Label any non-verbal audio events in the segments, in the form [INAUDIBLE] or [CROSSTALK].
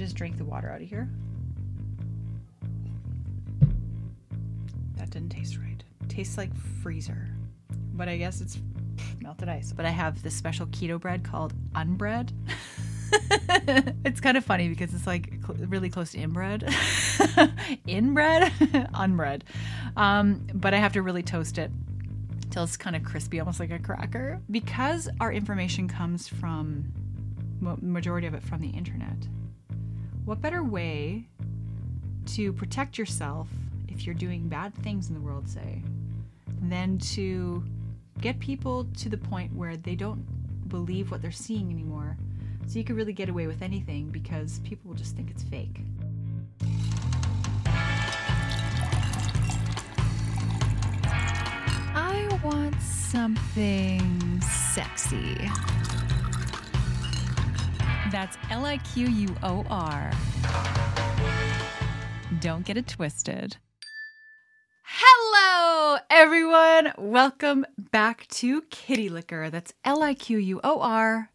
just drink the water out of here. That didn't taste right. Tastes like freezer. But I guess it's melted ice. But I have this special keto bread called Unbread. [LAUGHS] it's kind of funny because it's like cl- really close to inbred. [LAUGHS] inbred? [LAUGHS] Unbread. Um, but I have to really toast it till it's kind of crispy, almost like a cracker. Because our information comes from, majority of it from the internet, what better way to protect yourself if you're doing bad things in the world, say, than to get people to the point where they don't believe what they're seeing anymore. So you can really get away with anything because people will just think it's fake. I want something sexy. That's L I Q U O R. Don't get it twisted. Hello, everyone. Welcome back to Kitty Liquor. That's L I Q U O R.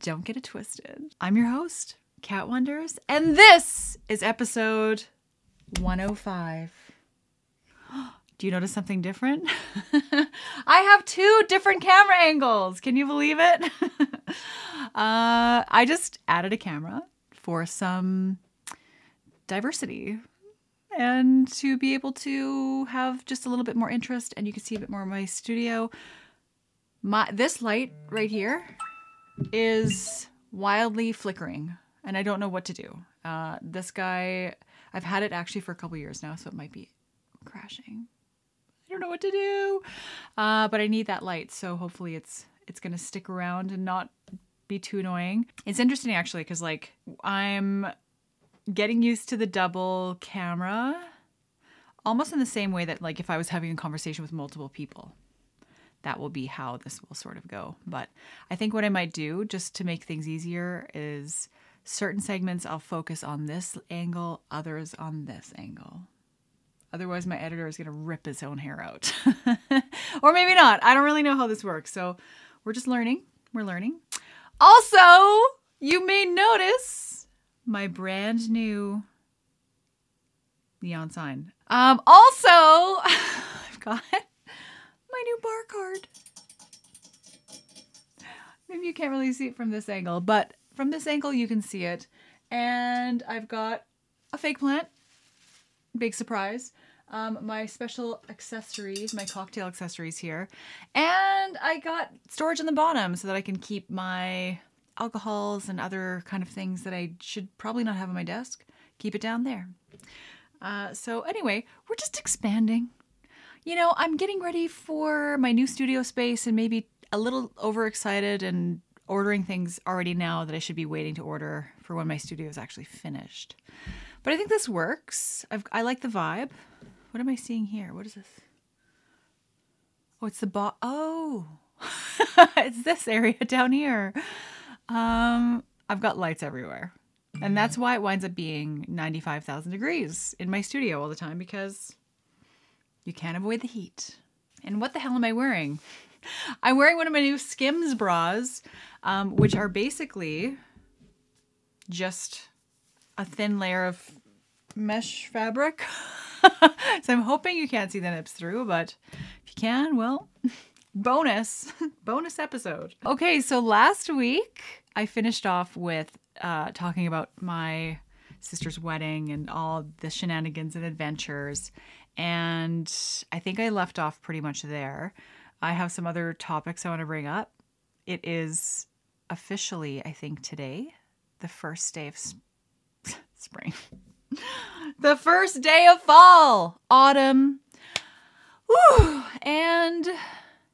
Don't get it twisted. I'm your host, Kat Wonders, and this is episode 105. Do you notice something different? [LAUGHS] I have two different camera angles. Can you believe it? [LAUGHS] uh, I just added a camera for some diversity and to be able to have just a little bit more interest and you can see a bit more of my studio. My this light right here is wildly flickering and I don't know what to do. Uh, this guy, I've had it actually for a couple years now, so it might be crashing. Don't know what to do, uh, but I need that light, so hopefully it's it's gonna stick around and not be too annoying. It's interesting actually because like I'm getting used to the double camera, almost in the same way that like if I was having a conversation with multiple people that will be how this will sort of go. But I think what I might do just to make things easier is certain segments I'll focus on this angle, others on this angle. Otherwise, my editor is going to rip his own hair out. [LAUGHS] or maybe not. I don't really know how this works. So we're just learning. We're learning. Also, you may notice my brand new neon sign. Um, also, [LAUGHS] I've got my new bar card. Maybe you can't really see it from this angle, but from this angle you can see it. And I've got a fake plant. Big surprise. Um, my special accessories, my cocktail accessories here. And I got storage in the bottom so that I can keep my alcohols and other kind of things that I should probably not have on my desk. Keep it down there. Uh, so, anyway, we're just expanding you know, I'm getting ready for my new studio space and maybe a little overexcited and ordering things already now that I should be waiting to order for when my studio is actually finished. But I think this works. I've, I like the vibe. What am I seeing here? What is this? Oh, it's the bo- Oh, [LAUGHS] it's this area down here. Um, I've got lights everywhere. And that's why it winds up being 95,000 degrees in my studio all the time because you can't avoid the heat. And what the hell am I wearing? [LAUGHS] I'm wearing one of my new Skims bras, um, which are basically just a thin layer of mesh fabric. [LAUGHS] so I'm hoping you can't see the nips through, but if you can, well, [LAUGHS] bonus, [LAUGHS] bonus episode. Okay, so last week I finished off with uh, talking about my sister's wedding and all the shenanigans and adventures. And I think I left off pretty much there. I have some other topics I want to bring up. It is officially, I think, today, the first day of sp- spring, the first day of fall, autumn. Woo! And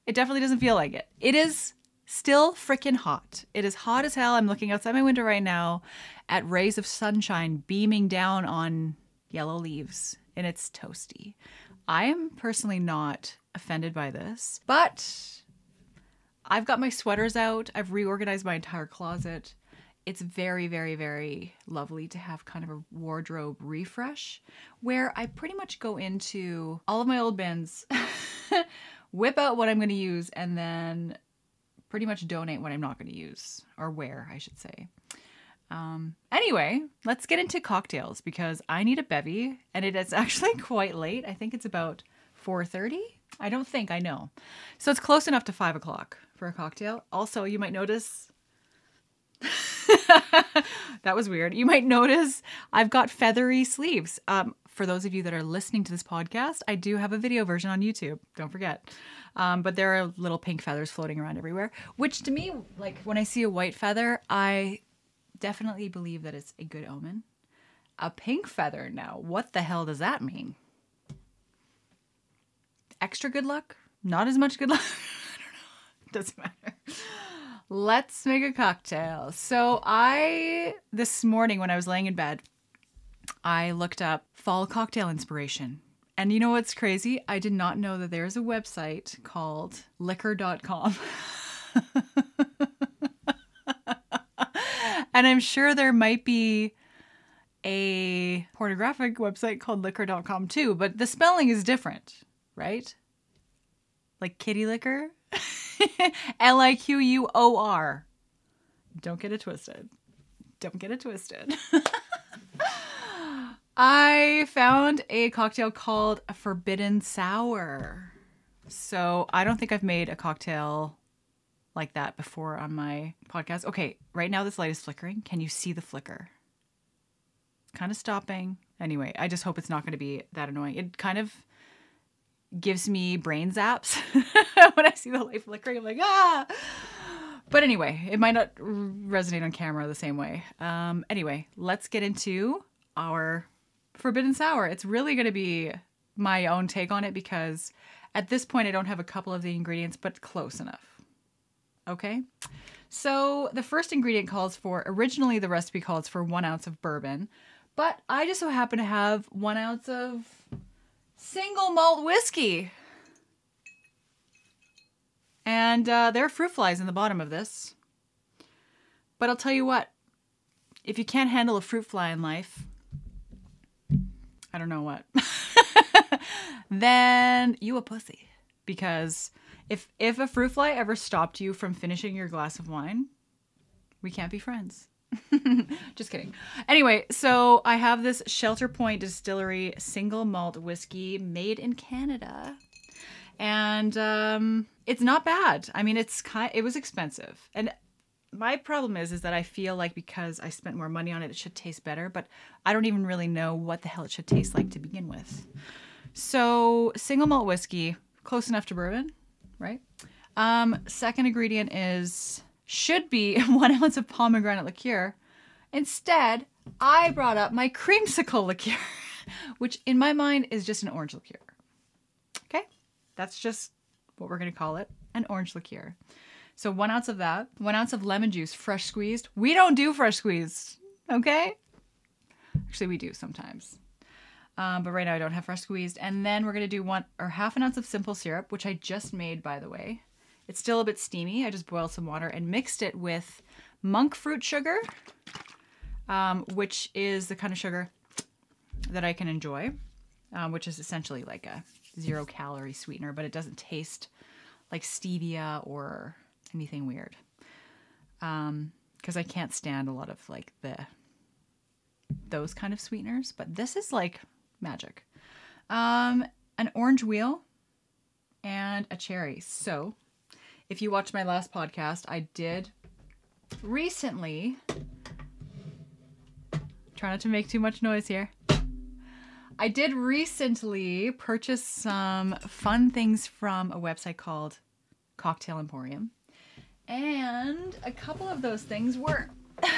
it definitely doesn't feel like it. It is still freaking hot. It is hot as hell. I'm looking outside my window right now at rays of sunshine beaming down on yellow leaves and it's toasty. I am personally not offended by this, but I've got my sweaters out. I've reorganized my entire closet. It's very, very, very lovely to have kind of a wardrobe refresh where I pretty much go into all of my old bins, [LAUGHS] whip out what I'm going to use, and then pretty much donate what I'm not going to use or wear, I should say. Um, anyway, let's get into cocktails because I need a bevy, and it is [LAUGHS] actually quite late. I think it's about four thirty. I don't think I know, so it's close enough to five o'clock for a cocktail. Also, you might notice. [LAUGHS] that was weird. You might notice I've got feathery sleeves. Um, for those of you that are listening to this podcast, I do have a video version on YouTube. Don't forget. Um, but there are little pink feathers floating around everywhere, which to me, like when I see a white feather, I definitely believe that it's a good omen. A pink feather now, what the hell does that mean? Extra good luck? Not as much good luck? [LAUGHS] I don't know. Doesn't matter. Let's make a cocktail. So I this morning when I was laying in bed, I looked up fall cocktail inspiration. And you know what's crazy? I did not know that there's a website called liquor.com. [LAUGHS] and I'm sure there might be a pornographic website called liquor.com too, but the spelling is different, right? Like kitty liquor? [LAUGHS] L I Q U O R. Don't get it twisted. Don't get it twisted. [LAUGHS] I found a cocktail called Forbidden Sour. So I don't think I've made a cocktail like that before on my podcast. Okay, right now this light is flickering. Can you see the flicker? It's kind of stopping. Anyway, I just hope it's not going to be that annoying. It kind of gives me brain zaps [LAUGHS] when I see the light flickering. I'm like, ah. But anyway, it might not resonate on camera the same way. Um, anyway, let's get into our Forbidden Sour. It's really going to be my own take on it because at this point I don't have a couple of the ingredients, but close enough. Okay? So the first ingredient calls for, originally the recipe calls for one ounce of bourbon, but I just so happen to have one ounce of single malt whiskey. And uh, there are fruit flies in the bottom of this. But I'll tell you what, if you can't handle a fruit fly in life, I don't know what, [LAUGHS] then you a pussy. Because if if a fruit fly ever stopped you from finishing your glass of wine, we can't be friends. [LAUGHS] Just kidding. Anyway, so I have this Shelter Point Distillery single malt whiskey made in Canada. And um, it's not bad. I mean, it's kind it was expensive. And my problem is is that I feel like because I spent more money on it, it should taste better, but I don't even really know what the hell it should taste like to begin with. So, single malt whiskey, close enough to bourbon, right? Um, second ingredient is should be [LAUGHS] one ounce of pomegranate liqueur. Instead, I brought up my creamsicle liqueur, [LAUGHS] which in my mind is just an orange liqueur. Okay, that's just what we're gonna call it an orange liqueur. So, one ounce of that, one ounce of lemon juice, fresh squeezed. We don't do fresh squeezed, okay? Actually, we do sometimes. Um, but right now I don't have fresh squeezed. And then we're gonna do one or half an ounce of simple syrup, which I just made, by the way. It's still a bit steamy. I just boiled some water and mixed it with monk fruit sugar, um, which is the kind of sugar that I can enjoy, um, which is essentially like a zero calorie sweetener, but it doesn't taste like stevia or anything weird. Um, because I can't stand a lot of like the those kind of sweeteners, but this is like magic. Um, an orange wheel and a cherry. So, if you watched my last podcast, I did recently try not to make too much noise here. I did recently purchase some fun things from a website called Cocktail Emporium. And a couple of those things were [COUGHS]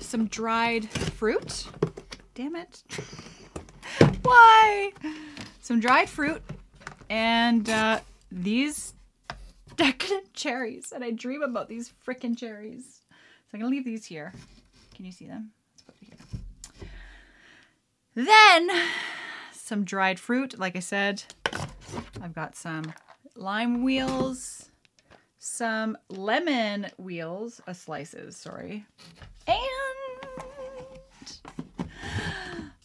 some dried fruit. Damn it. [LAUGHS] Why? Some dried fruit and uh, these decadent [LAUGHS] cherries. And I dream about these freaking cherries. So I'm going to leave these here. Can you see them? Let's put it here. Then some dried fruit. Like I said, I've got some lime wheels, some lemon wheels, uh, slices, sorry, and [GASPS]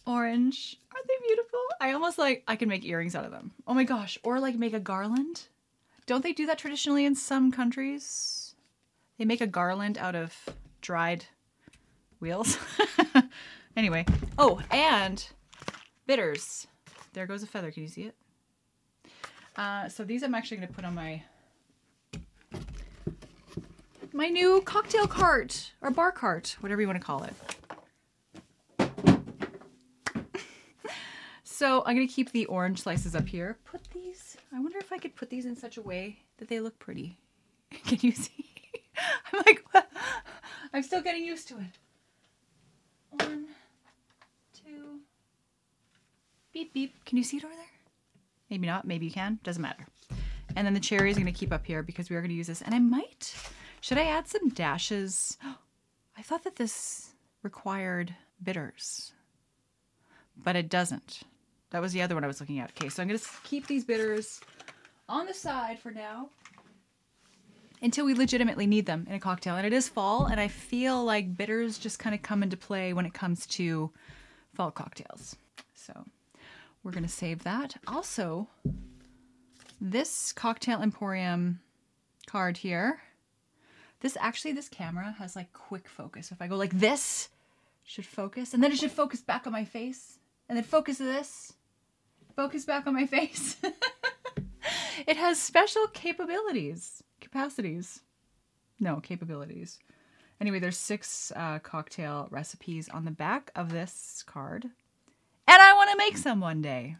orange. Aren't they beautiful? I almost like I can make earrings out of them. Oh my gosh, or like make a garland. Don't they do that traditionally in some countries? They make a garland out of dried wheels. [LAUGHS] anyway. Oh, and bitters. There goes a feather. Can you see it? Uh, so these I'm actually going to put on my my new cocktail cart or bar cart, whatever you want to call it. So I'm to keep the orange slices up here. Put these, I wonder if I could put these in such a way that they look pretty. [LAUGHS] Can you see? [LAUGHS] I'm like, [LAUGHS] I'm still getting used to it. One, two, beep, beep. Can you see it over there? Maybe not, maybe you can, doesn't matter. And then the cherry is to keep up here because we are to use this. And I might, should I add some dashes? [GASPS] I thought that this required bitters, but it doesn't. That was the other one I was looking at. Okay, so I'm going to keep these bitters on the side for now until we legitimately need them in a cocktail. And it is fall, and I feel like bitters just kind of come into play when it comes to fall cocktails. So we're going to save that. Also, this Cocktail Emporium card here, this actually, this camera has like quick focus. If I go like this, should focus, and then it should focus back on my face, and then focus this, focus back on my face. [LAUGHS] it has special capabilities, capacities. No, capabilities. Anyway, there's six uh, cocktail recipes on the back of this card. And I want to make some one day.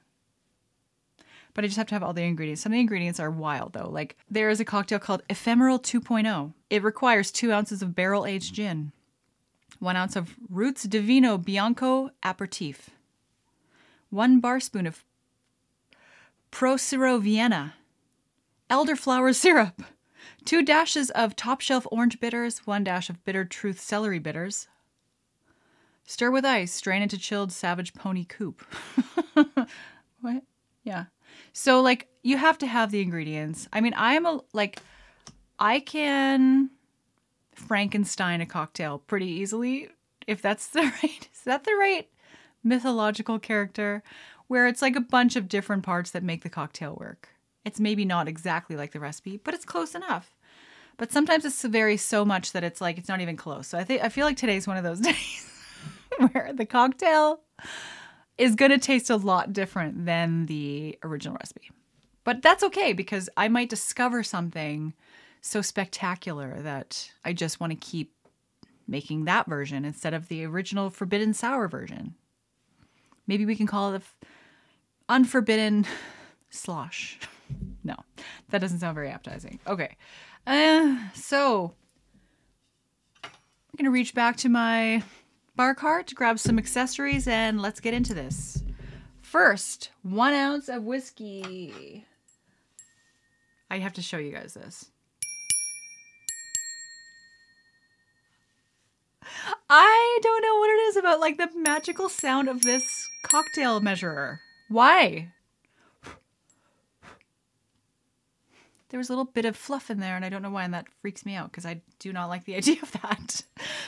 But I just have to have all the ingredients. Some of the ingredients are wild though. Like there is a cocktail called Ephemeral 2.0. It requires two ounces of barrel aged gin, one ounce of Roots Divino Bianco aperitif, one bar spoon of Procero Vienna, elderflower syrup, two dashes of top shelf orange bitters, one dash of bitter truth celery bitters, Stir with ice, strain into chilled Savage Pony Coupe. [LAUGHS] what? Yeah. So like you have to have the ingredients. I mean, I am a like I can Frankenstein a cocktail pretty easily if that's [LAUGHS] the right is that the right mythological character where it's like a bunch of different parts that make the cocktail work. It's maybe not exactly like the recipe, but it's close enough. But sometimes it's very so much that it's like it's not even close. So I think I feel like today's one of those [LAUGHS] days. where the cocktail is going to taste a lot different than the original recipe. But that's okay because I might discover something so spectacular that I just want to keep making that version instead of the original forbidden sour version. Maybe we can call it the unforbidden slosh. [LAUGHS] No, that doesn't sound very appetizing. Okay. Uh, so I'm going to reach back to my bar cart, grab some accessories, and let's get into this. First, one ounce of whiskey. I have to show you guys this. I don't know what it is about like the magical sound of this cocktail measurer. Why? there was a little bit of fluff in there and I don't know why and that freaks me out because I do not like the [LAUGHS] idea of that.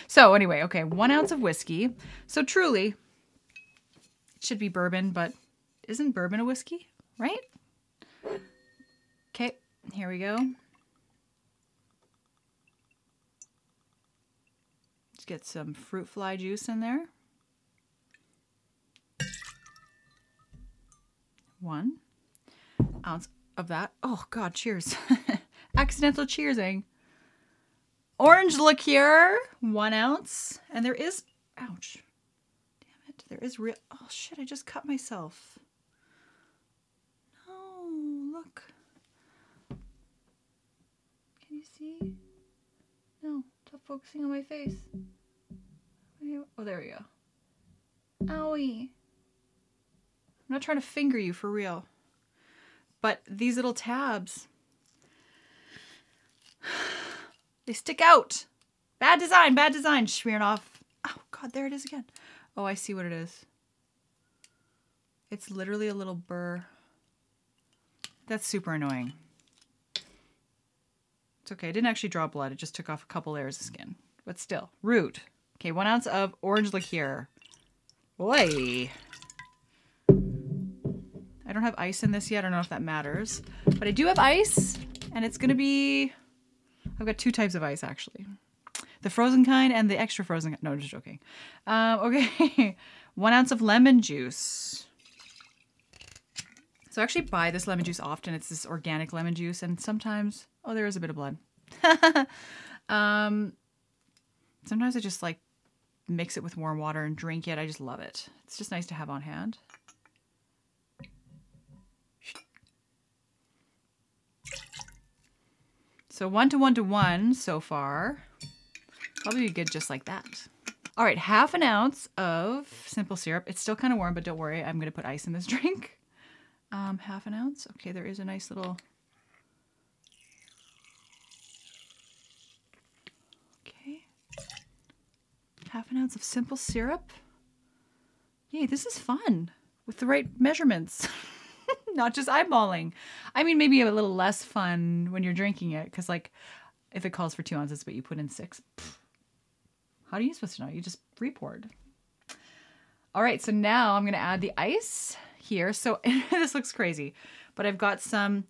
So anyway, okay, one ounce of whiskey. So truly, it should be bourbon, but isn't bourbon a whiskey, right? Okay, here we go. Let's get some fruit fly juice in there. One ounce of that. Oh God, cheers. [LAUGHS] Accidental cheersing. Orange liqueur, one ounce. And there is, ouch. Damn it. There is real, oh shit, I just cut myself. No, look. Can you see? No, stop focusing on my face. Oh, there we go. Owie. I'm not trying to finger you for real. But these little tabs, [SIGHS] they stick out. Bad design, bad design. Smirnoff. Oh, God, there it is again. Oh, I see what it is. It's literally a little burr. That's super annoying. It's okay. I didn't actually draw blood. It just took off a couple layers of skin. But still, root. Okay, one ounce of orange liqueur. Boy. Don't have ice in this yet. I don't know if that matters. But I do have ice, and it's going to be I've got two types of ice actually. The frozen kind and the extra frozen. No, just joking. Um, [LAUGHS] okay. One ounce of lemon juice. So I actually buy this lemon juice often. It's this organic lemon juice, and sometimes, oh, there is a bit of blood. [LAUGHS] um, sometimes I just like mix it with warm water and drink it. I just love it. It's just nice to have on hand. So one to one to one so far. Probably good just like that. All right, half an ounce of simple syrup. It's still kind of warm, but don't worry. I'm going to put ice in this [LAUGHS] drink. Um, half an ounce. Okay, there is a nice little... Okay. Half an ounce of simple syrup. Yay, this is fun with the right measurements. [LAUGHS] not just eyeballing. I mean, maybe a little less fun when you're drinking it, because like, if it calls for two ounces, but you put in six, pff, how are you supposed to know? You just repoured. All right, so now I'm gonna add the ice here. So [LAUGHS] this looks crazy, but I've got some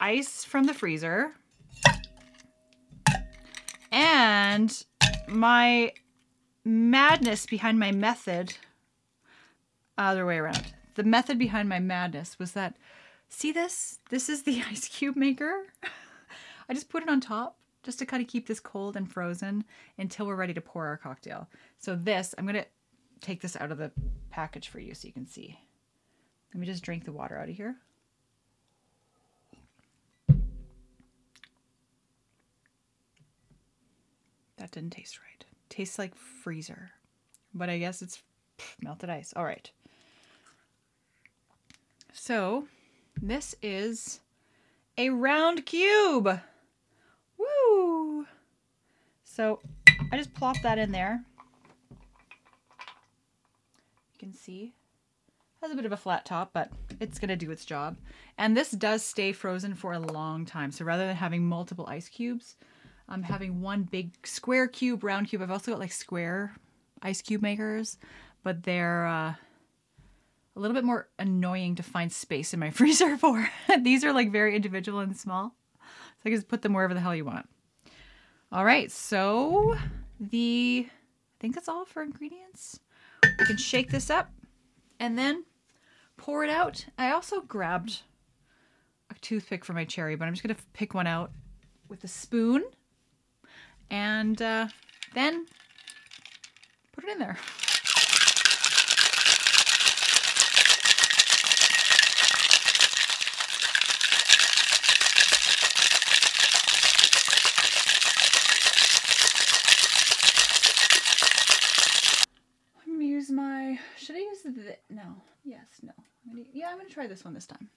ice from the freezer and my madness behind my method other way around the method behind my madness was that, see this? This is the [LAUGHS] ice cube maker. I just put it on top just to kind of keep this cold and frozen until we're ready to pour our cocktail. So this, I'm going to take this out of the package for you so you can see. Let me just drink the water out of here. That didn't taste right. Tastes like freezer. But I guess it's melted ice. All right. So this is a round cube. Woo! So I just plop that in there. You can see has a bit of a flat top, but it's going to do its job. And this does stay frozen for a long time. So rather than having multiple ice cubes, I'm having one big square cube, round cube. I've also got like square ice cube makers, but they're uh, a little bit more annoying to find space in my [LAUGHS] freezer for. These are like very individual and small. So I can just put them wherever the hell you want. All right, so the, I think that's all for ingredients. We can shake this up and then pour it out. I also grabbed a toothpick for my cherry, but I'm just gonna pick one out with a spoon and uh, then put it in there. no. Yes, no. I'm gonna, yeah, I'm going to try this one this time.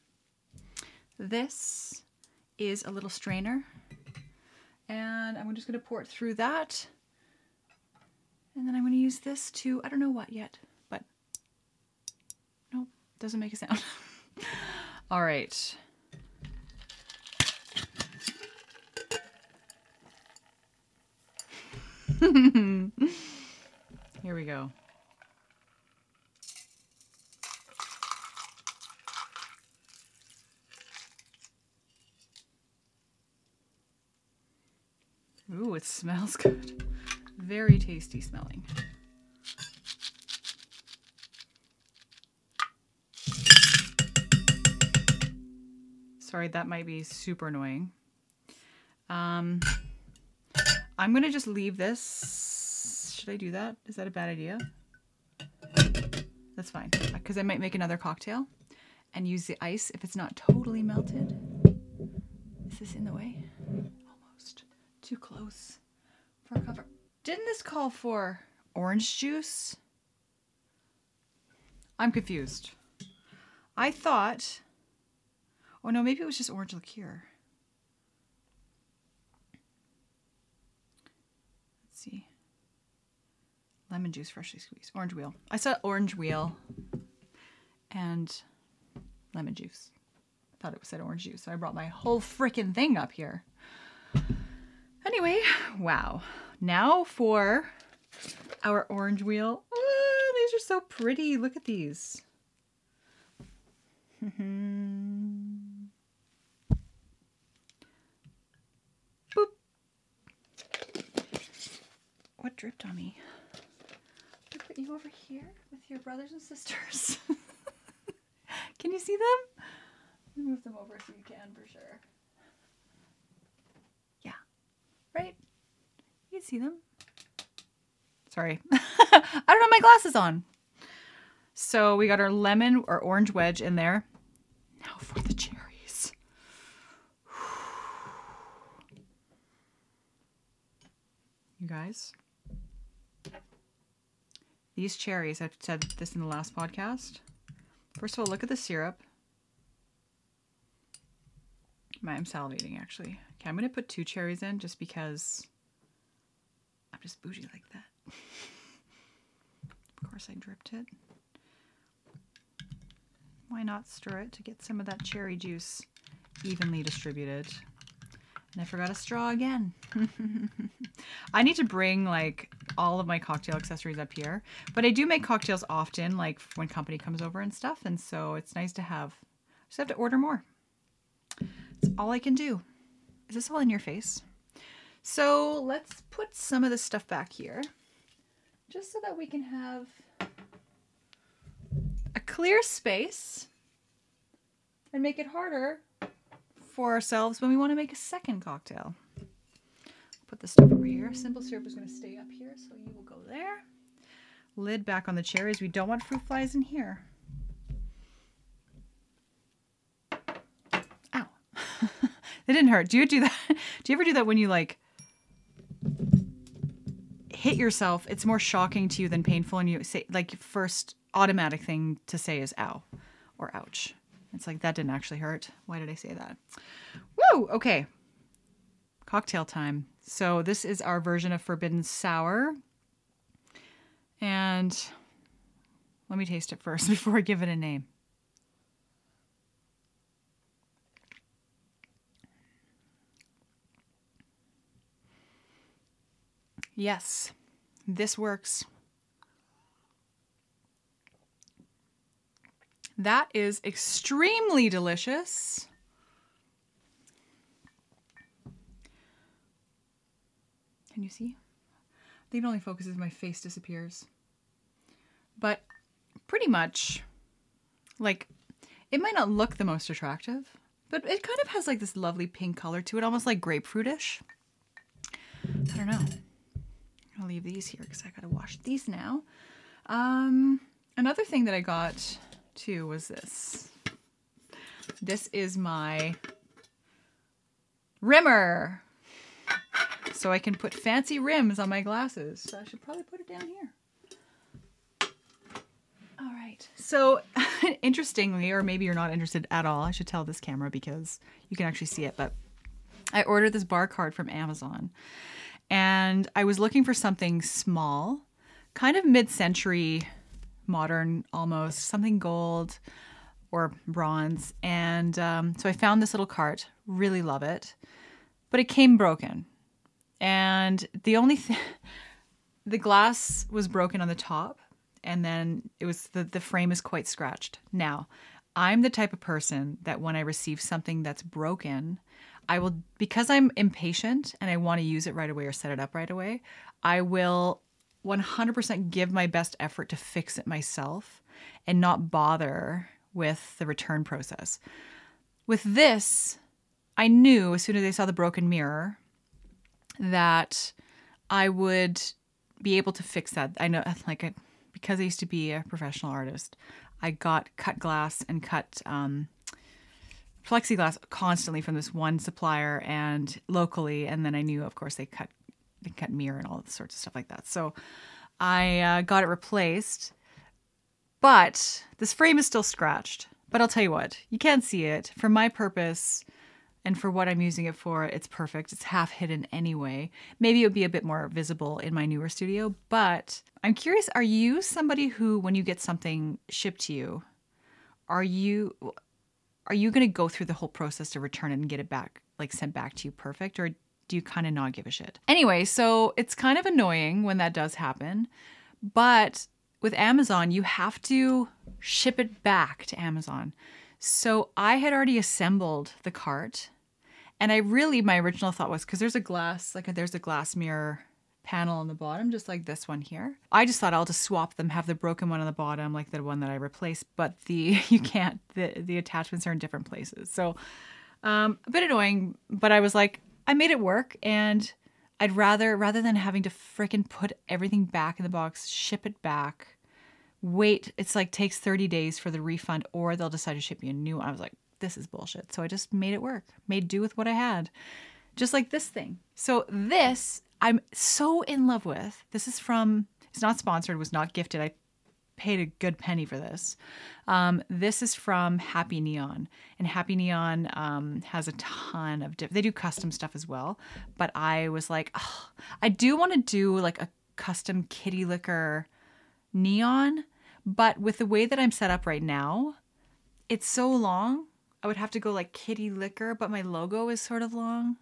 This is a little strainer. And I'm just going to pour it through that. And then I'm going to use this to, I don't know what yet, but nope, doesn't make a sound. [LAUGHS] All right. [LAUGHS] Here we go. Ooh, it smells good. Very tasty smelling. Sorry, that might be super annoying. Um, I'm going to just leave this. Should I do that? Is that a bad idea? That's fine, because I might make another cocktail and use the ice if it's not totally melted. Is this in the way? Too close for cover. Didn't this call for orange juice? I'm confused. I thought, oh no, maybe it was just orange liqueur. Let's see. Lemon juice freshly squeezed. Orange wheel. I saw orange wheel and lemon juice. I thought it said orange juice, so I brought my whole freaking thing up here. Anyway, wow. Now for our orange wheel. Oh, these are so pretty. Look at these. [LAUGHS] Boop. what dripped on me? I put you over here with your brothers and sisters. [LAUGHS] can you see them? Move them over so you can for sure. Yeah. Right? See them. Sorry. [LAUGHS] I don't have my glasses on. So we got our lemon or orange wedge in there. Now for the cherries. [SIGHS] You guys, these cherries, I've said this in the last podcast. First of all, look at the syrup. I'm salivating actually. Okay, I'm going to put two cherries in just because I'm just bougie like that. of course, I dripped it. Why not stir it to get some of that cherry juice evenly distributed? And I forgot a straw again. [LAUGHS] I need to bring like all of my cocktail accessories up here. But I do make cocktails often, like when company comes over and stuff. And so it's nice to have, just have to order more. That's all I can do. Is this all in your face? So let's put some of this stuff back here just so that we can have a clear space and make it harder for ourselves when we want to make a second cocktail. Put this stuff over here. Simple syrup is going to stay up here, so you will go there. Lid back on the cherries. We don't want fruit flies in here. Ow. [LAUGHS] it didn't hurt. Do you do that? [LAUGHS] Do you ever do that when you like hit yourself? It's more shocking to you than painful, and you say like first automatic thing to say is ow or ouch. It's like that didn't actually hurt. Why did I say that? Woo! Okay. Cocktail time. So this is our version of Forbidden Sour. And let me taste it first [LAUGHS] before I give it a name. Yes, this works. That is extremely delicious. Can you see? I think it only focuses my face disappears. But pretty much, like, it might not look the most attractive, but it kind of has like this lovely pink color to it, almost like grapefruitish. I don't know. Leave these here because I gotta wash these now. Um, another thing that I got too was this. This is my rimmer. So I can put fancy rims on my glasses. So I should probably put it down here. All right. So [LAUGHS] interestingly, or maybe you're not interested at all, I should tell this camera because you can actually see it, but I ordered this bar card from Amazon. And I was looking for something small, kind of mid-century modern almost, something gold or bronze. And um, so I found this little cart, really love it, but it came broken. And the only thing, [LAUGHS] the glass was broken on the top, and then it was the, the frame is quite scratched. Now, I'm the type of person that when I receive something that's broken, I will, because I'm impatient and I want to use it right away or set it up right away, I will 100% give my best effort to fix it myself and not bother with the return process. With this, I knew as soon as I saw the broken mirror that I would be able to fix that. I know, [LAUGHS] like, because I used to be a professional artist, I got cut glass and cut um, plexiglass constantly from this one supplier and locally. And then I knew, of course, they cut they cut mirror and all sorts of stuff like that. So I uh, got it replaced, but this frame is still scratched. But I'll tell you what, you can't see it. For my purpose and for what I'm using it for, it's perfect. It's half hidden anyway. Maybe it would be a bit more visible in my newer studio, but I'm curious are you somebody who, when you get something shipped to you, are you are you going to go through the whole process to return it and get it back like sent back to you perfect or do you kind of not give a shit? Anyway, so it's kind of annoying when that does happen, but with Amazon, you have to ship it back to Amazon. So I had already assembled the cart, and I really, my original thought was because there's a glass, like there's a glass mirror panel on the bottom, just like this one here. I just thought I'll just swap them, have the broken one on the bottom, like the one that I replaced, but the [LAUGHS] you can't. The the attachments are in different places, so um, a bit annoying. But I was like, I made it work, and I'd rather rather than having to fricking put everything back in the box, ship it back, wait. It's like takes thirty days for the refund, or they'll decide to ship me a new one. I was like, this is bullshit. So I just made it work, made do with what I had, just like this thing. So this I'm so in love with. This is from, it's not sponsored, was not gifted. I paid a good penny for this. Um, this is from Happy Neon, and Happy Neon um, has a ton of. Diff- they do custom stuff as well, but I was like, oh, I do want to do like a custom kitty liquor neon, but with the way that I'm set up right now, it's so long. I would have to go like kitty liquor, but my logo is sort of long.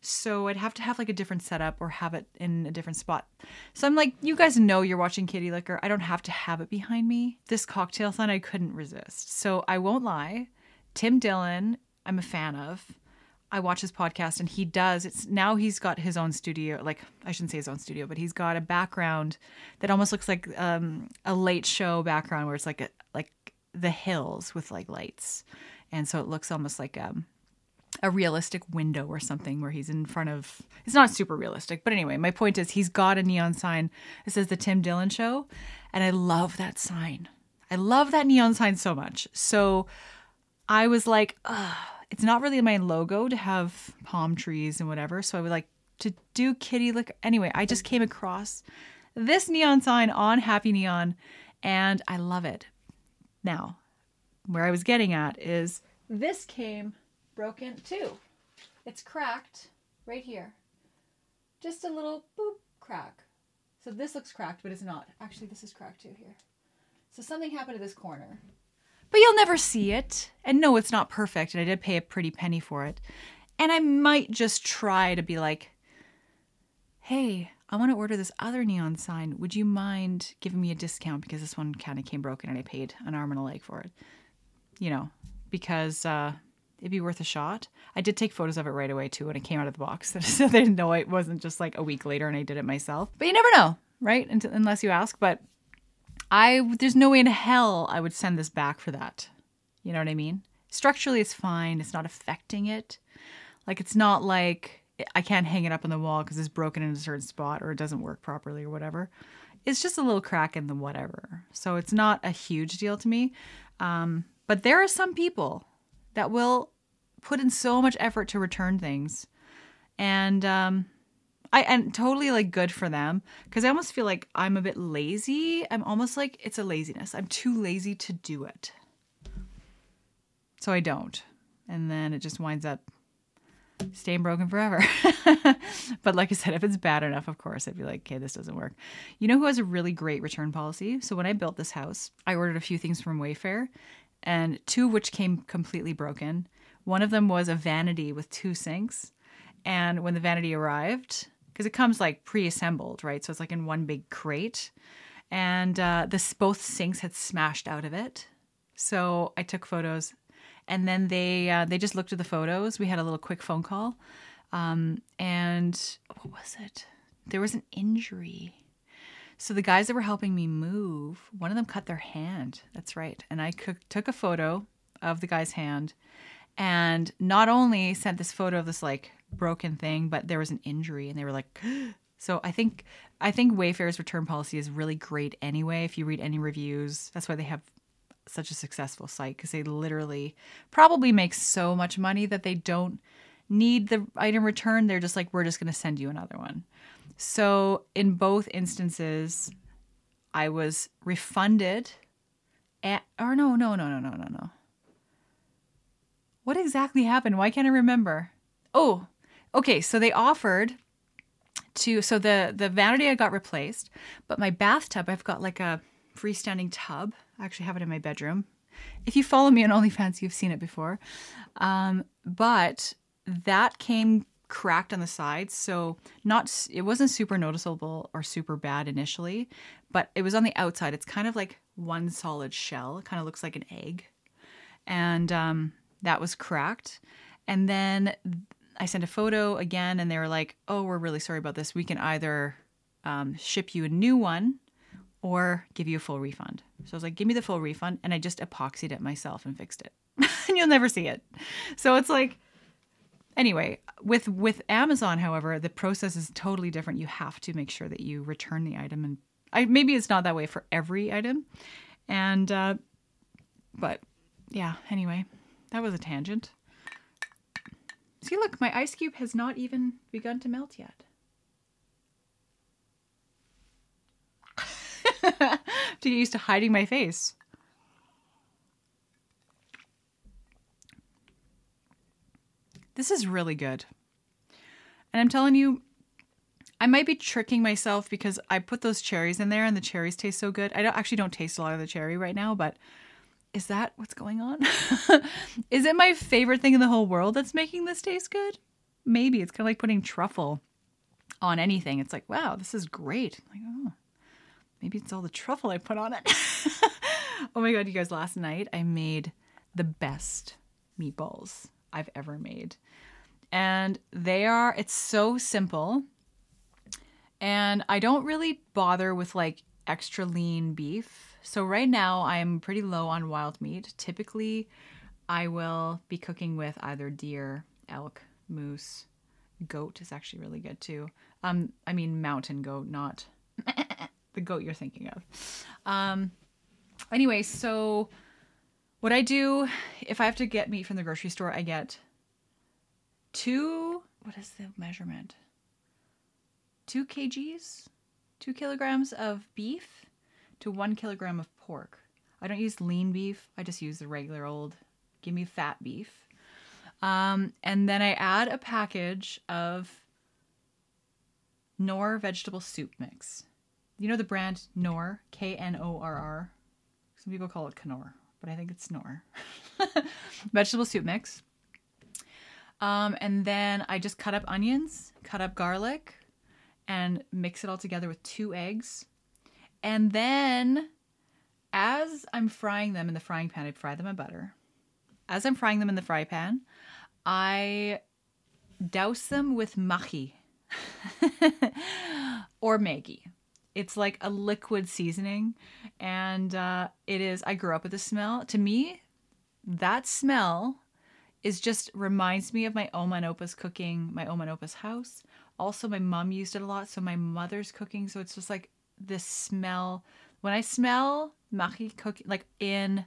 So I'd have to have like a different setup or have it in a different spot. So I'm like, you guys know you're watching Kitty Liquor. I don't have to have it behind me. This cocktail sign I couldn't resist. So I won't lie. Tim Dillon, I'm a fan of. I watch his podcast and he does it's now he's got his own studio like I shouldn't say his own studio but he's got a background that almost looks like um, a late show background where it's like a like the hills with like lights and so it looks almost like um a realistic window or something where he's in front of it's not super realistic but anyway my point is he's got a neon sign that says the tim dillon show and i love that sign. I love that neon sign so much. So i was like it's not really my logo to have palm trees and whatever so i would like to do kitty liquor anyway i just came across this neon sign on happy neon and i love it. Now where i was getting at is this came broken too. It's cracked right here. Just a little boop crack. So this looks cracked, but it's not. Actually, this is cracked too here. So something happened to this corner. But you'll never see it. And no, it's not perfect. And I did pay a pretty penny for it. And I might just try to be like, hey, I want to order this other neon sign. Would you mind giving me a discount because this one kind of came broken and I paid an arm and a leg for it? You know, because uh, it'd be worth a shot. I did take photos of it right away too when it came out of the box, [LAUGHS] so they didn't know it wasn't just like a week later and I did it myself. But you never know, right? Until, unless you ask. But I there's no way in hell I would send this back for that. You know what I mean? Structurally, it's fine. It's not affecting it. Like it's not like I can't hang it up on the wall because it's broken in a certain spot or it doesn't work properly or whatever. It's just a little crack in the whatever. So it's not a huge deal to me. Um, but there are some people that will put in so much effort to return things. And um I and totally like good for them because I almost feel like I'm a bit lazy. I'm almost like it's a laziness. I'm too lazy to do it. So I don't. And then it just winds up staying broken forever. [LAUGHS] but like I said, if it's bad enough, of course, I'd be like, okay, this doesn't work. You know who has a really great return policy? So when I built this house, I ordered a few things from Wayfair and two which came completely broken. One of them was a vanity with two sinks. And when the vanity arrived, because it comes like pre-assembled, right? So it's like in one big crate, and uh, this both sinks had smashed out of it. So I took photos, and then they uh, they just looked at the photos. We had a little quick phone call, um, and what was it? There was an injury so the guys that were helping me move, one of them cut their hand. That's right. And I took a photo of the guy's hand and not only sent this photo of this like broken thing, but there was an injury and they were like [GASPS] so I think I think Wayfair's return policy is really great anyway if you read any reviews. That's why they have such a successful site because they literally probably make so much money that they don't need the item returned. They're just like we're just going to send you another one. So in both instances, I was refunded. At, or no, no, no, no, no, no, no. What exactly happened? Why can't I remember? Oh, okay. So they offered to so the the vanity I got replaced, but my bathtub I've got like a freestanding tub. I actually have it in my bedroom. If you follow me on OnlyFans, you've seen it before. Um, but that came cracked on the sides so not it wasn't super noticeable or super bad initially but it was on the outside it's kind of like one solid shell it kind of looks like an egg and um, that was cracked and then i sent a photo again and they were like oh we're really sorry about this we can either um, ship you a new one or give you a full refund. So I was like, give me the full refund. And I just epoxied it myself and fixed it. [LAUGHS] and you'll never see it. So it's like, anyway, with with Amazon, however, the process is totally different. You have to make sure that you return the item, and I, maybe it's not that way for every item. And uh, but yeah, anyway, that was a tangent. See, look, my ice cube has not even begun to melt yet. [LAUGHS] to get used to hiding my face. This is really good. And I'm telling you, I might be tricking myself because I put those cherries in there and the cherries taste so good. I don't actually don't taste a lot of the cherry right now, but is that what's going on? [LAUGHS] is it my favorite thing in the whole world that's making this taste good? Maybe it's kind of like putting truffle on anything. It's like, wow, this is great. Like, oh, maybe it's all the truffle I put on it. [LAUGHS] oh my god, you guys! Last night I made the best meatballs I've ever made, and they are. It's so simple, and I don't really bother with like extra lean beef so right now I'm pretty low on wild meat. Typically, I will be cooking with either deer, elk, moose, goat is actually really good too. Um, I mean mountain goat, not [LAUGHS] the goat you're thinking of. Um, anyway, so what I do if I have to get meat from the grocery store, I get two. What is the measurement? Two kgs, two kilograms of beef to one kilogram of pork. I don't use lean beef, I just use the regular old give me fat beef. Um, and then I add a package of Knorr vegetable soup mix. You know the brand Knorr, K N O R R. Some people call it Knorr, but I think it's Knorr. [LAUGHS] vegetable soup mix. Um, and then I just cut up onions, cut up garlic, and mix it all together with two eggs, and then as I'm frying them in the frying pan, I fry them in butter. As I'm frying them in the fry pan, I douse them with mahi [LAUGHS] or Maggi. It's like a liquid seasoning, and uh, it is. I grew up with the smell. To me, that smell is just reminds me of my Oma and Opa's cooking, my Oma and Opa's house. Also, my mom used it a lot, so my mother's cooking. So it's just like this smell. When I smell mahi cooking, like in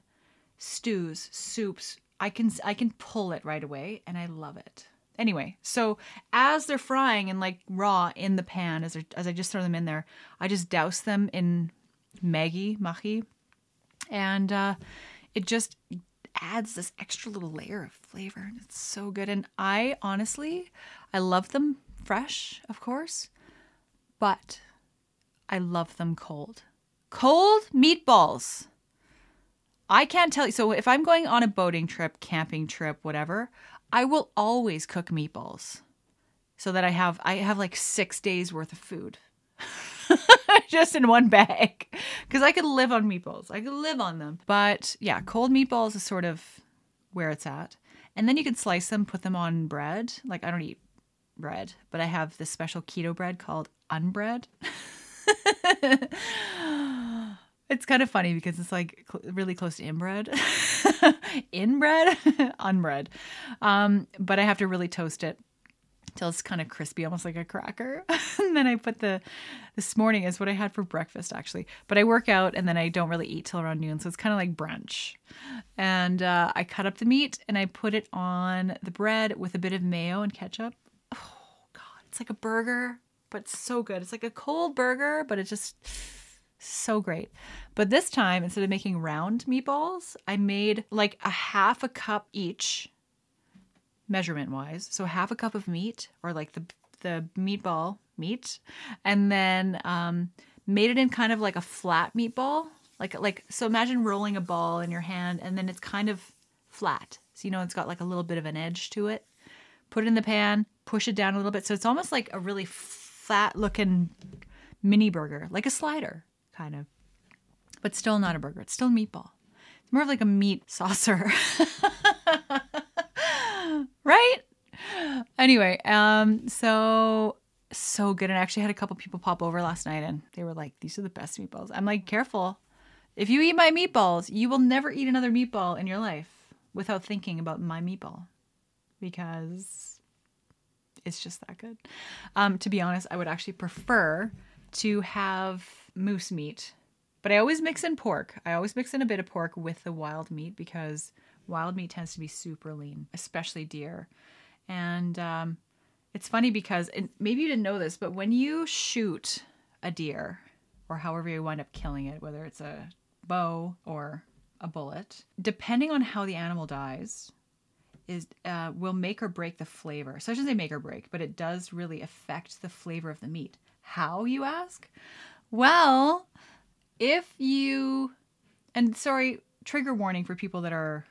stews, soups, I can I can pull it right away, and I love it. Anyway, so as they're frying and like raw in the pan, as as I just throw them in there, I just douse them in Maggi mahi, and uh, it just adds this extra little layer of flavor, and it's so good. And I honestly, I love them fresh, of course, but I love them cold. Cold meatballs. I can't tell you. So if I'm going on a boating trip, camping trip, whatever, I will always cook meatballs so that I have I have like 6 days worth of food. [LAUGHS] just in one bag because I could live on meatballs. I could live on them. But yeah, cold meatballs is sort of where it's at. And then you can slice them, put them on bread. Like I don't eat bread, but I have this special keto bread called unbread. [LAUGHS] it's kind of funny because it's like cl- really close to inbred, [LAUGHS] inbred, [LAUGHS] unbred. Um, but I have to really toast it till it's kind of crispy, almost like a cracker. [LAUGHS] and then I put the this morning is what I had for breakfast actually. But I work out and then I don't really eat till around noon, so it's kind of like brunch. And uh, I cut up the meat and I put it on the bread with a bit of mayo and ketchup. Oh God, it's like a burger but so good. It's like a cold burger, but it just so great. But this time, instead of making round meatballs, I made like a half a cup each, measurement wise. So half a cup of meat, or like the the meatball meat, and then um, made it in kind of like a flat meatball. Like like so, imagine rolling a ball in your hand, and then it's kind of flat. So you know it's got like a little bit of an edge to it. Put it in the pan, push it down a little bit, so it's almost like a really fat looking mini burger, like a slider, kind of. But still not a burger. It's still meatball. It's more of like a meat [LAUGHS] saucer. right? Anyway, um, so so good. And I actually had a couple people pop over last night and they were like, these are the best meatballs. I'm like, careful. If you eat my meatballs, you will never eat another meatball in your life without thinking about my meatball because it's just that good. Um, to be honest, I would actually prefer to have moose meat, but I always mix in pork. I always mix in a bit of pork with the wild meat because wild meat tends to be super lean, especially deer. And um, it's funny because and maybe you didn't know this, but when you shoot a deer or however you wind up killing it, whether it's a bow or a bullet, depending on how the animal dies, is uh, will make or break the flavor. So I shouldn't say make or break, but it does really affect the flavor of the meat. How you ask? Well, if you and sorry, trigger warning for people that are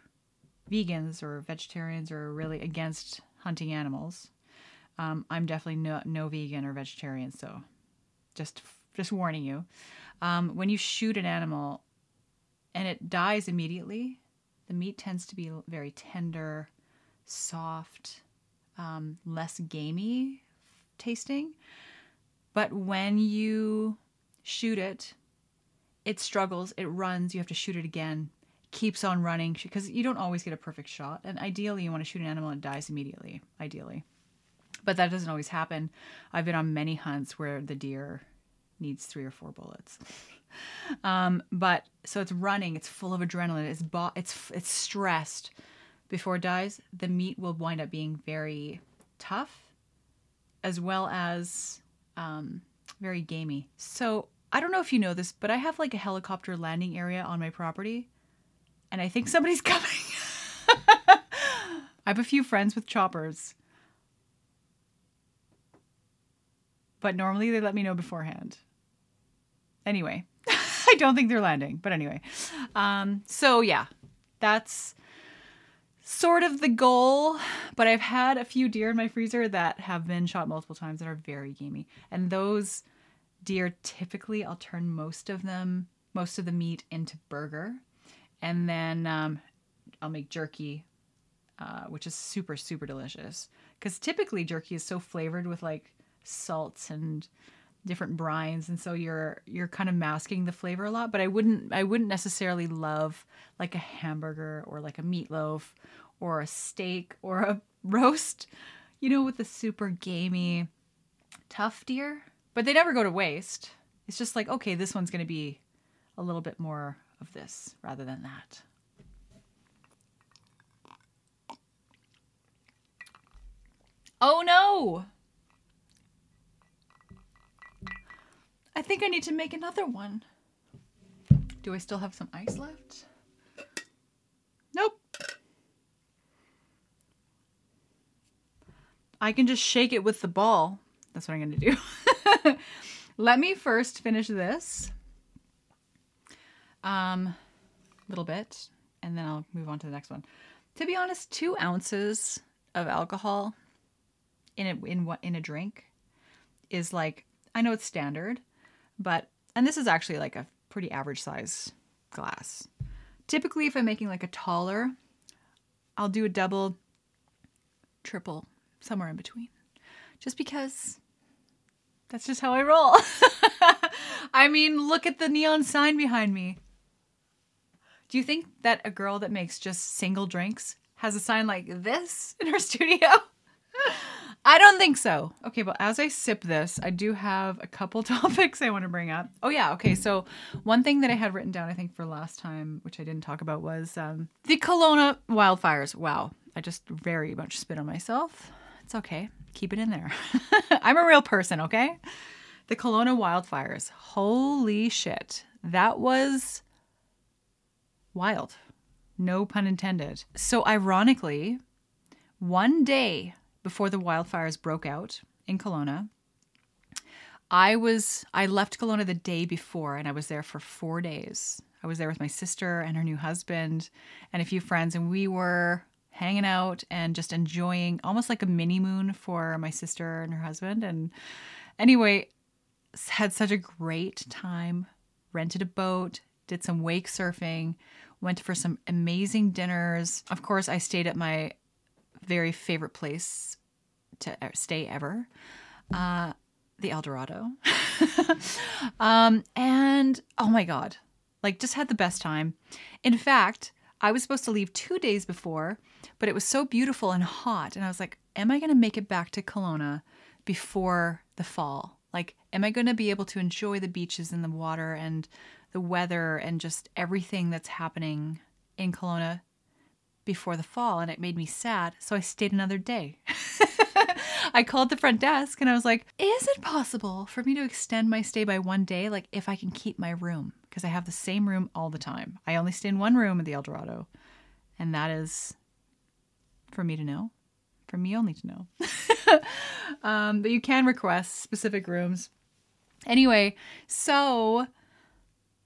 vegans or vegetarians or really against hunting animals. Um, I'm definitely no, no vegan or vegetarian, so just just warning you. Um, when you shoot an animal and it dies immediately, the meat tends to be very tender, soft, um, less gamey tasting. But when you shoot it, it struggles, it runs, you have to shoot it again, keeps on running because you don't always get a perfect shot. And ideally, you want to shoot an animal and it dies immediately, ideally but that doesn't always happen. I've been on many hunts where the deer needs three or four bullets. [LAUGHS] um, but so it's running, it's full of adrenaline, it's bo- it's it's stressed. Before it dies, the meat will wind up being very tough, as well as um, very gamey. So I don't know if you know this, but I have like a helicopter landing area on my property, and I think somebody's [LAUGHS] coming. I have a few friends with choppers but normally they let me know beforehand. Anyway, [LAUGHS] I don't think they're landing, but anyway. Um, so yeah, that's sort of the goal. But I've had a few deer in my freezer that have been shot multiple times that are very gamey, and those deer typically I'll turn most of them, most of the meat into burger, and then um, I'll make jerky, uh, which is super super delicious. Because typically jerky is so flavored with like salts and different brines and so you're you're kind of masking the flavor a lot but i wouldn't i wouldn't necessarily love like a hamburger or like a meatloaf or a steak or a [LAUGHS] roast you know with the super gamey tough deer but they never go to waste it's just like okay this one's going to be a little bit more of this rather than that oh no I think I need to make another one. Do I still have some ice left? Nope. I can just shake it with the ball. That's what I'm going to do. [LAUGHS] Let me first finish this. Um, little bit, and then I'll move on to the next one. To be honest, two ounces of alcohol in a in what in a drink is like I know it's standard, but, and this is actually like a pretty average size glass. Typically, if I'm making like a taller, I'll do a double, triple, somewhere in between. Just because that's just how I roll. [LAUGHS] I mean, look at the neon sign behind me. Do you think that a girl that makes just single drinks has a sign like this in her [LAUGHS] studio? I don't think so. Okay, but as I sip this, I do have a couple [LAUGHS] topics I want to bring up. Oh yeah, okay. So one thing that I had written down, I think for last time, which I didn't talk about, was um, the Kelowna wildfires. Wow, I just very much spit on myself. It's okay. Keep it in there. [LAUGHS] I'm a real person, okay? The Kelowna wildfires. Holy shit. That was wild. No pun intended. So, ironically, one day before the wildfires broke out in Kelowna. I was I left Kelowna the day before and I was there for 4 days. I was there with my sister and her new husband and a few friends and we were hanging out and just enjoying almost like a mini moon for my sister and her husband and anyway had such a great time rented a boat did some wake surfing went for some amazing dinners of course i stayed at my very favorite place to stay ever. Uh, the El Dorado. [LAUGHS] um, and oh my God, like just had the best time. In fact, I was supposed to leave two days before, but it was so beautiful and hot. And I was like, am I going to make it back to Kelowna before the fall? Like, am I going to be able to enjoy the beaches and the water and the weather and just everything that's happening in Kelowna before the fall? And it made me sad. So I stayed another day. [LAUGHS] I called the front desk and I was like, is it possible for me to extend my stay by one day? Like, if I can keep my room? Because I have the same room all the time. I only stay in one room at the El Dorado. And that is for me to know, for me only to know. [LAUGHS] um, but you can request specific rooms. Anyway, so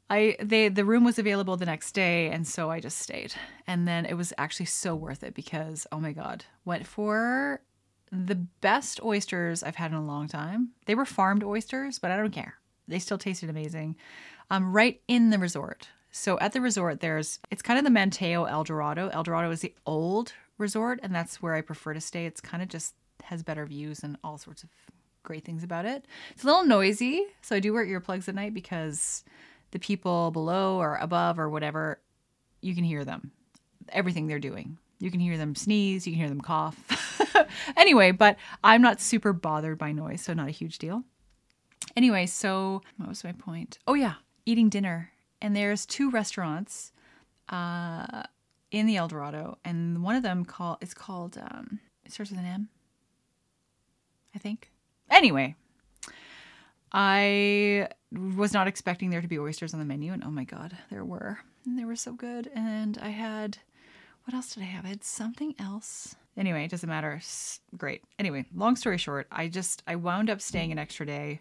I they the room was available the next day and so I just stayed. And then it was actually so worth it because oh my god, went for the best oysters I've had in a long time. They were farmed oysters, but I don't care. They still tasted amazing. Um, right in the resort. So at the resort, there's it's kind of the Manteo El Dorado. El Dorado is the old resort, and that's where I prefer to stay. It's kind of just has better views and all sorts of great things about it. It's a little noisy, so I do wear earplugs at night because the people below or above or whatever, you can hear them. Everything they're doing. You can hear them sneeze, you can hear them cough. [LAUGHS] anyway, but I'm not super bothered by noise, so not a huge deal. Anyway, so what was my point? Oh yeah, eating dinner. And there's two restaurants uh, in the El Dorado, and one of them call it's called um, it starts with an M. I think. Anyway, I was not expecting there to be oysters on the menu, and oh my god, there were. And they were so good. And I had what else did I have? I had something else. Anyway, it doesn't matter. Great. Anyway, long story short, I just I wound up staying an extra day.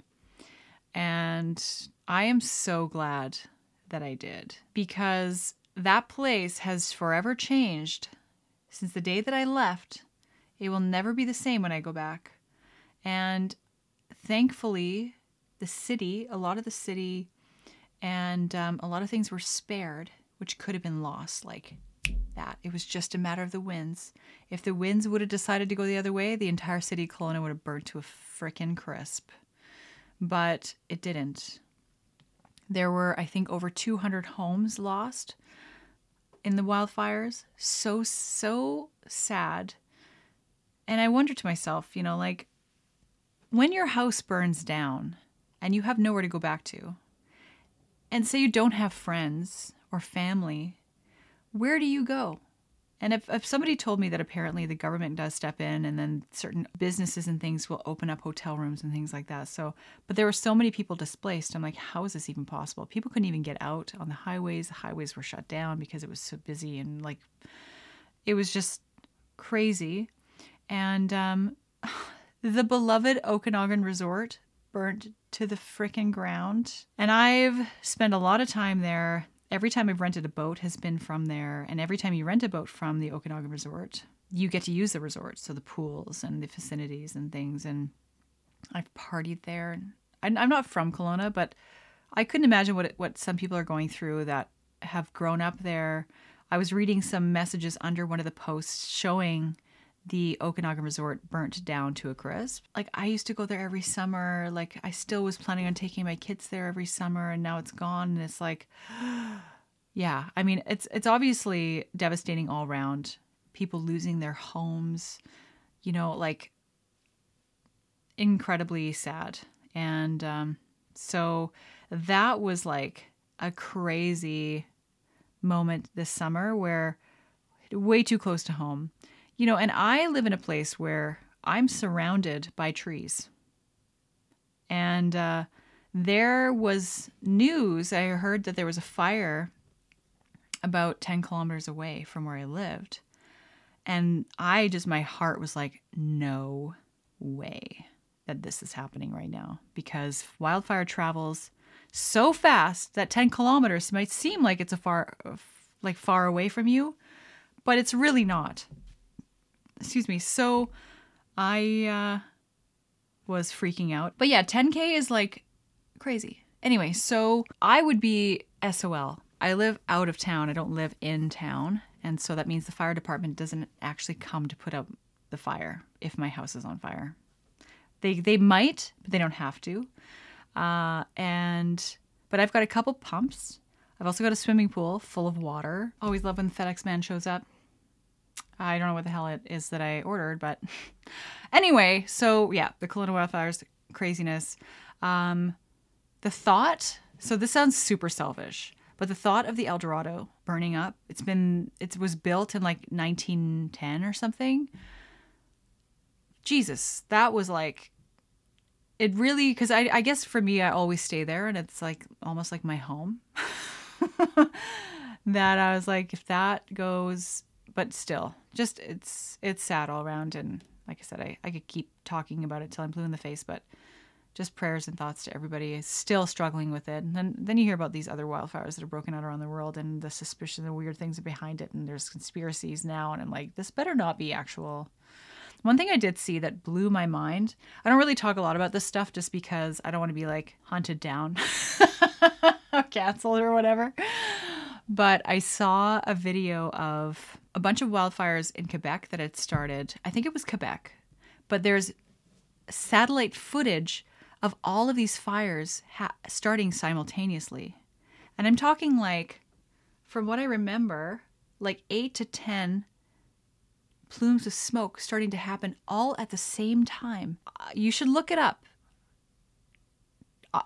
And I am so glad that I did because that place has forever changed since the day that I left. It will never be the same when I go back. And thankfully, the city, a lot of the city, and um, a lot of things were spared, which could have been lost, like that. It was just a matter of the winds. If the winds would have decided to go the other way, the entire city of Kelowna would have burnt to a frickin' crisp. But it didn't. There were, I think, over 200 homes lost in the wildfires. So, so sad. And I wonder to myself, you know, like when your house burns down and you have nowhere to go back to, and say you don't have friends or family, where do you go? And if, if somebody told me that apparently the government does step in and then certain businesses and things will open up hotel rooms and things like that. So, but there were so many people displaced. I'm like, how is this even possible? People couldn't even get out on the highways. The highways were shut down because it was so busy and like, it was just crazy. And um, [SIGHS] the beloved Okanagan Resort burnt to the frickin' ground. And I've spent a lot of time there every time I've rented a boat has been from there. And every time you rent a boat from the Okanagan Resort, you get to use the resort. So the pools and the facilities and things. And I've partied there. I'm not from Kelowna, but I couldn't imagine what, it, what some people are going through that have grown up there. I was reading some messages under one of the posts showing the Okanagan Resort burnt down to a crisp. Like I used to go there every summer. Like I still was planning on taking my kids there every summer and now it's gone and it's like [GASPS] yeah, I mean it's it's obviously devastating all around. People losing their homes, you know, like incredibly sad. And um so that was like a crazy moment this summer where way too close to home you know, and I live in a place where I'm surrounded by trees. And uh, there was news. I heard that there was a fire about 10 kilometers away from where I lived. And I just, my heart was like, no way that this is happening right now because wildfire travels so fast that 10 kilometers might seem like it's a far, like far away from you, but it's really not excuse me. So I uh, was freaking out. But yeah, 10K is like crazy. Anyway, so I would be SOL. I live out of town, I don't live in town. And so that means the fire department doesn't actually come to put out the fire if my house is on fire. They they might, but they don't have to. Uh, and but I've got a couple pumps. I've also got a swimming pool full of water. Always love when FedEx man shows up. I don't know what the hell it is that I ordered, but [LAUGHS] anyway, so yeah, the Kelowna wildfires, craziness. Um, the thought, so this sounds super selfish, but the thought of the El Dorado burning up, it's been, it was built in like 1910 or something. Jesus, that was like, it really, because I, I guess for me, I always stay there and it's like almost like my home. [LAUGHS] that I was like, if that goes, but still, just it's it's sad all around. And like I said, I, I could keep talking about it till I'm blue in the face, but just prayers and thoughts to everybody still struggling with it. And then, then you hear about these other wildfires that are broken out around the world and the suspicion, the weird things behind it. And there's conspiracies now. And I'm like, this better not be actual. One thing I did see that blew my mind. I don't really talk a lot about this stuff just because I don't want to be like hunted down, [LAUGHS] or canceled or whatever. But I saw a video of a bunch of wildfires in Quebec that had started. I think it was Quebec, but there's satellite footage of all of these fires ha- starting simultaneously. And I'm talking like, from what I remember, like eight to 10 plumes of smoke starting to happen all at the same time. Uh, you should look it up.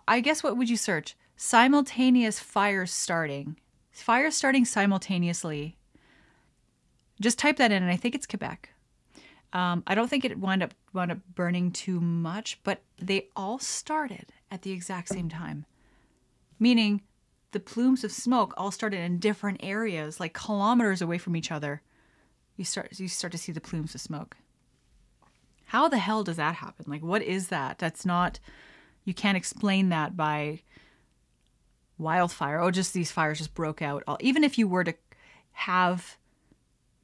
I guess what would you search? Simultaneous fires starting. Fires starting simultaneously just type that in, and I think it's Quebec. Um, I don't think it wound up wound up burning too much, but they all started at the exact same time, meaning the plumes of smoke all started in different areas, like kilometers away from each other. You start you start to see the plumes of smoke. How the hell does that happen? Like, what is that? That's not. You can't explain that by wildfire. Oh, just these fires just broke out. All Even if you were to have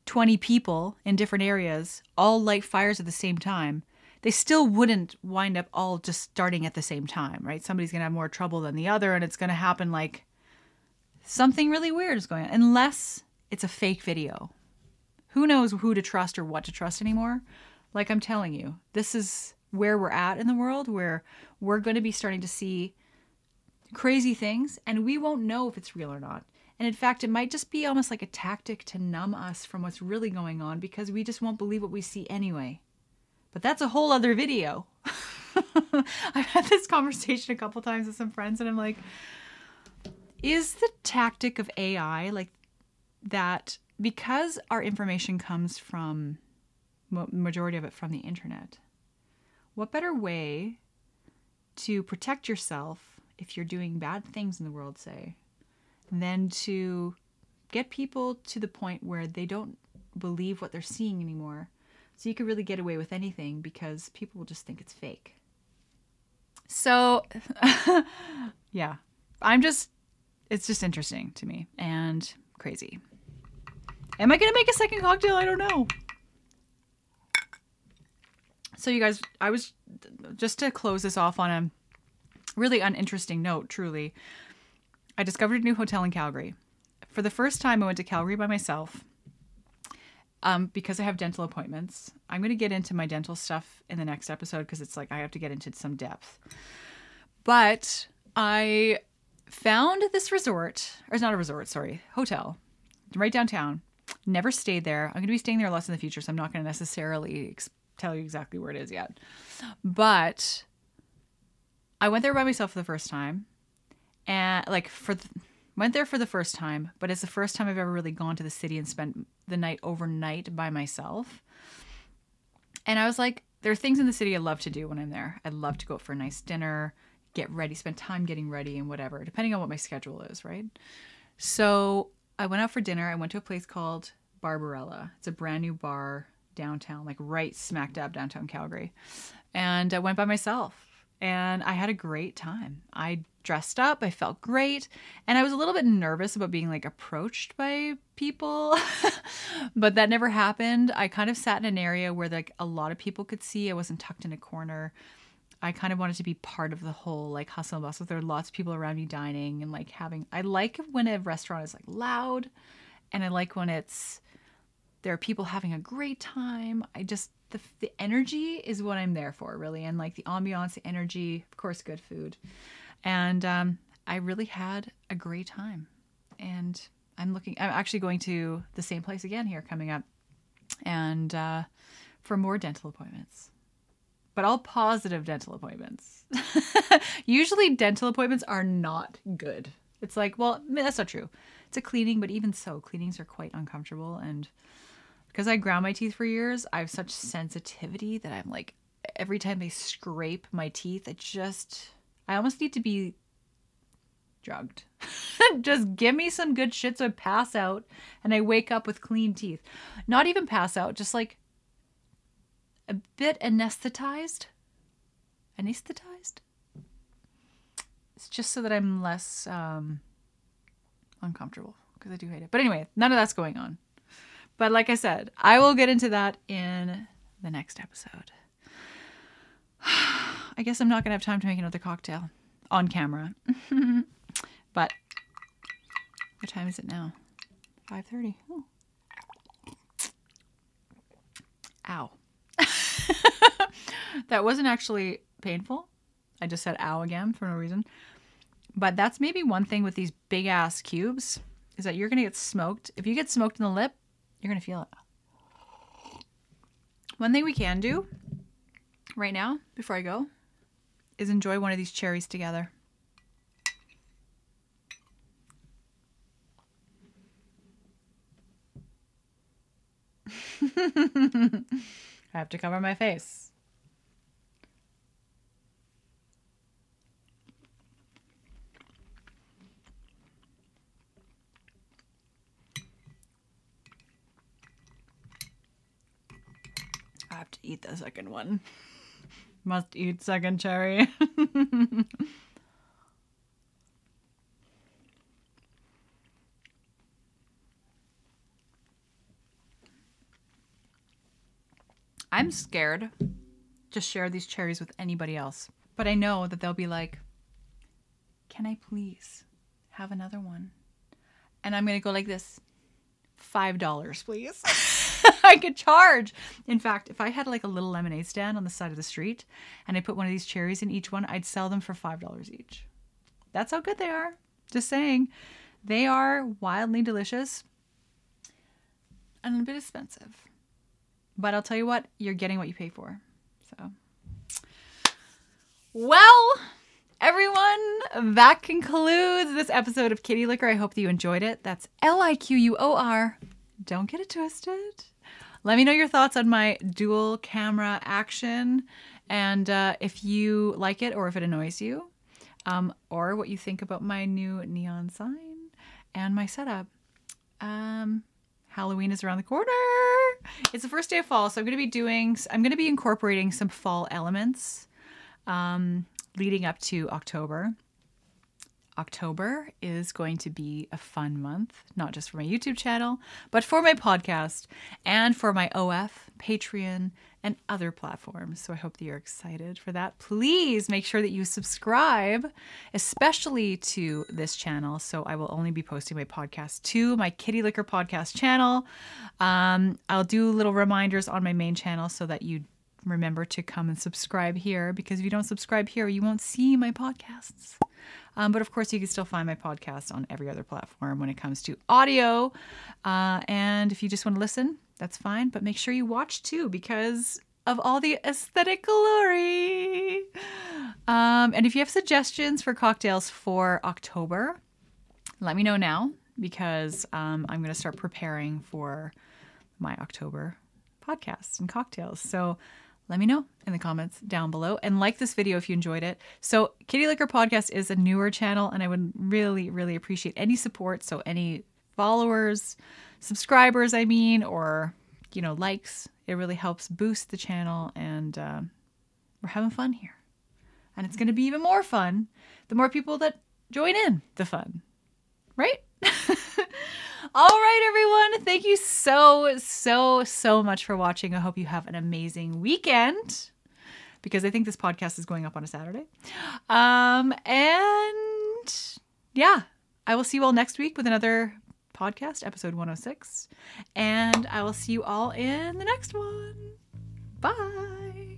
20 people in different areas all light fires at the same time, they still wouldn't wind up all just starting at the same time, right? Somebody's going to have more trouble than the other, and it's going to happen like something really weird is going on, unless it's a fake video. Who knows who to trust or what to trust anymore? Like I'm telling you, this is where we're at in the world where we're going to be starting to see crazy things, and we won't know if it's real or not. And in fact, it might just be almost like a tactic to numb us from what's really going on because we just won't believe what we see anyway. But that's a whole other video. [LAUGHS] I've had this conversation a couple times with some friends, and I'm like, is the tactic of AI like that because our information comes from majority of it from the internet? What better way to protect yourself if you're doing bad things in the world, say, than to get people to the point where they don't believe what they're seeing anymore. So you could really get away with anything because people will just think it's fake. So, [LAUGHS] yeah, I'm just, it's just interesting to me and crazy. Am I going to make a second cocktail? I don't know. So, you guys, I was just to close this off on a really uninteresting note, truly. I discovered a new hotel in Calgary. For the first time, I went to Calgary by myself um, because I have dental appointments. I'm going to get into my dental stuff in the next episode because it's like I have to get into some depth. But I found this resort, or it's not a resort, sorry, hotel, right downtown. Never stayed there. I'm going to be staying there less in the future, so I'm not going to necessarily ex- tell you exactly where it is yet. But I went there by myself for the first time and like for went there for the first time, but it's the first time I've ever really gone to the city and spent the night overnight by myself. And I was like, there are things in the city I love to do when I'm there. I love to go for a nice dinner, get ready, spend time getting ready and whatever, depending on what my schedule is, right? So I went out for dinner. I went to a place called Barbarella. It's a brand new bar downtown, like right smack dab downtown Calgary. And I went by myself and I had a great time. I dressed up, I felt great, and I was a little bit nervous about being like approached by people, [LAUGHS] but that never happened. I kind of sat in an area where like a lot of people could see. I wasn't tucked in a corner. I kind of wanted to be part of the whole like hustle and bustle. There are lots of people around me dining and like having. I like when a restaurant is like loud, and I like when it's there are people having a great time. I just the the energy is what I'm there for, really, and like the ambiance, the energy, of course, good food, and um, I really had a great time, and I'm looking. I'm actually going to the same place again here coming up, and uh, for more dental appointments, but all positive dental appointments. [LAUGHS] Usually, dental appointments are not good. It's like, well, that's not true. It's a cleaning, but even so, cleanings are quite uncomfortable and because I ground my teeth for years, I have such sensitivity that I'm like, every time they scrape my teeth, it just, I almost need to be drugged. [LAUGHS] just give me some good shit so I pass out and I wake up with clean teeth. Not even pass out, just like a bit anesthetized. Anesthetized? It's just so that I'm less um, uncomfortable because I do hate it. But anyway, none of that's going on. But like I said, I will get into that in the next episode. [SIGHS] I guess I'm not going to have time to make another cocktail on camera. [LAUGHS] but what time is it now? 5:30. Oh. Ow. [LAUGHS] that wasn't actually painful. I just said ow again for no reason. But that's maybe one thing with these big ass cubes is that you're going to get smoked. If you get smoked in the lip, you're going to feel it. One thing we can do right now, before I go, is enjoy one of these cherries together. [LAUGHS] I have to cover my face. I have to eat the second one. [LAUGHS] Must eat second cherry. [LAUGHS] I'm scared to share these cherries with anybody else. But I know that they'll be like, Can I please have another one? And I'm going to go like this $5, please. [LAUGHS] [LAUGHS] I could charge. In fact, if I had like a little lemonade stand on the side of the street and I put one of these cherries in each one, I'd sell them for $5 each. That's how good they are. Just saying. They are wildly delicious and a bit expensive. But I'll tell you what, you're getting what you pay for. So, well, everyone, that concludes this episode of Kitty Liquor. I hope that you enjoyed it. That's L I Q U O R. Don't get it twisted. Let me know your thoughts on my dual camera action and uh, if you like it or if it annoys you, um, or what you think about my new neon sign and my setup. Um, Halloween is around the corner. It's the first day of fall, so I'm going to be doing, I'm going to be incorporating some fall elements um, leading up to October. October is going to be a fun month, not just for my YouTube channel, but for my podcast and for my OF, Patreon, and other platforms. So I hope that you're excited for that. Please make sure that you subscribe, especially to this channel. So I will only be posting my podcast to my Kitty Liquor podcast channel. Um, I'll do little reminders on my main channel so that you remember to come and subscribe here because if you don't subscribe here, you won't see my podcasts. Um, but of course, you can still find my podcast on every other platform when it comes to audio. Uh, and if you just want to listen, that's fine. But make sure you watch too because of all the aesthetic glory. Um, and if you have suggestions for cocktails for October, let me know now because um, I'm going to start preparing for my October podcasts and cocktails. So let me know in the comments down below and like this video if you enjoyed it. So, Kitty Liquor Podcast is a newer channel, and I would really, really appreciate any support. So, any followers, subscribers, I mean, or you know, likes, it really helps boost the channel, and uh, we're having fun here. And it's going to be even more fun the more people that join in the fun, right? [LAUGHS] All right, everyone. Thank you so, so, so much for watching. I hope you have an amazing weekend because I think this podcast is going up on a Saturday. Um, and yeah, I will see you all next week with another podcast, episode 106. And I will see you all in the next one. Bye.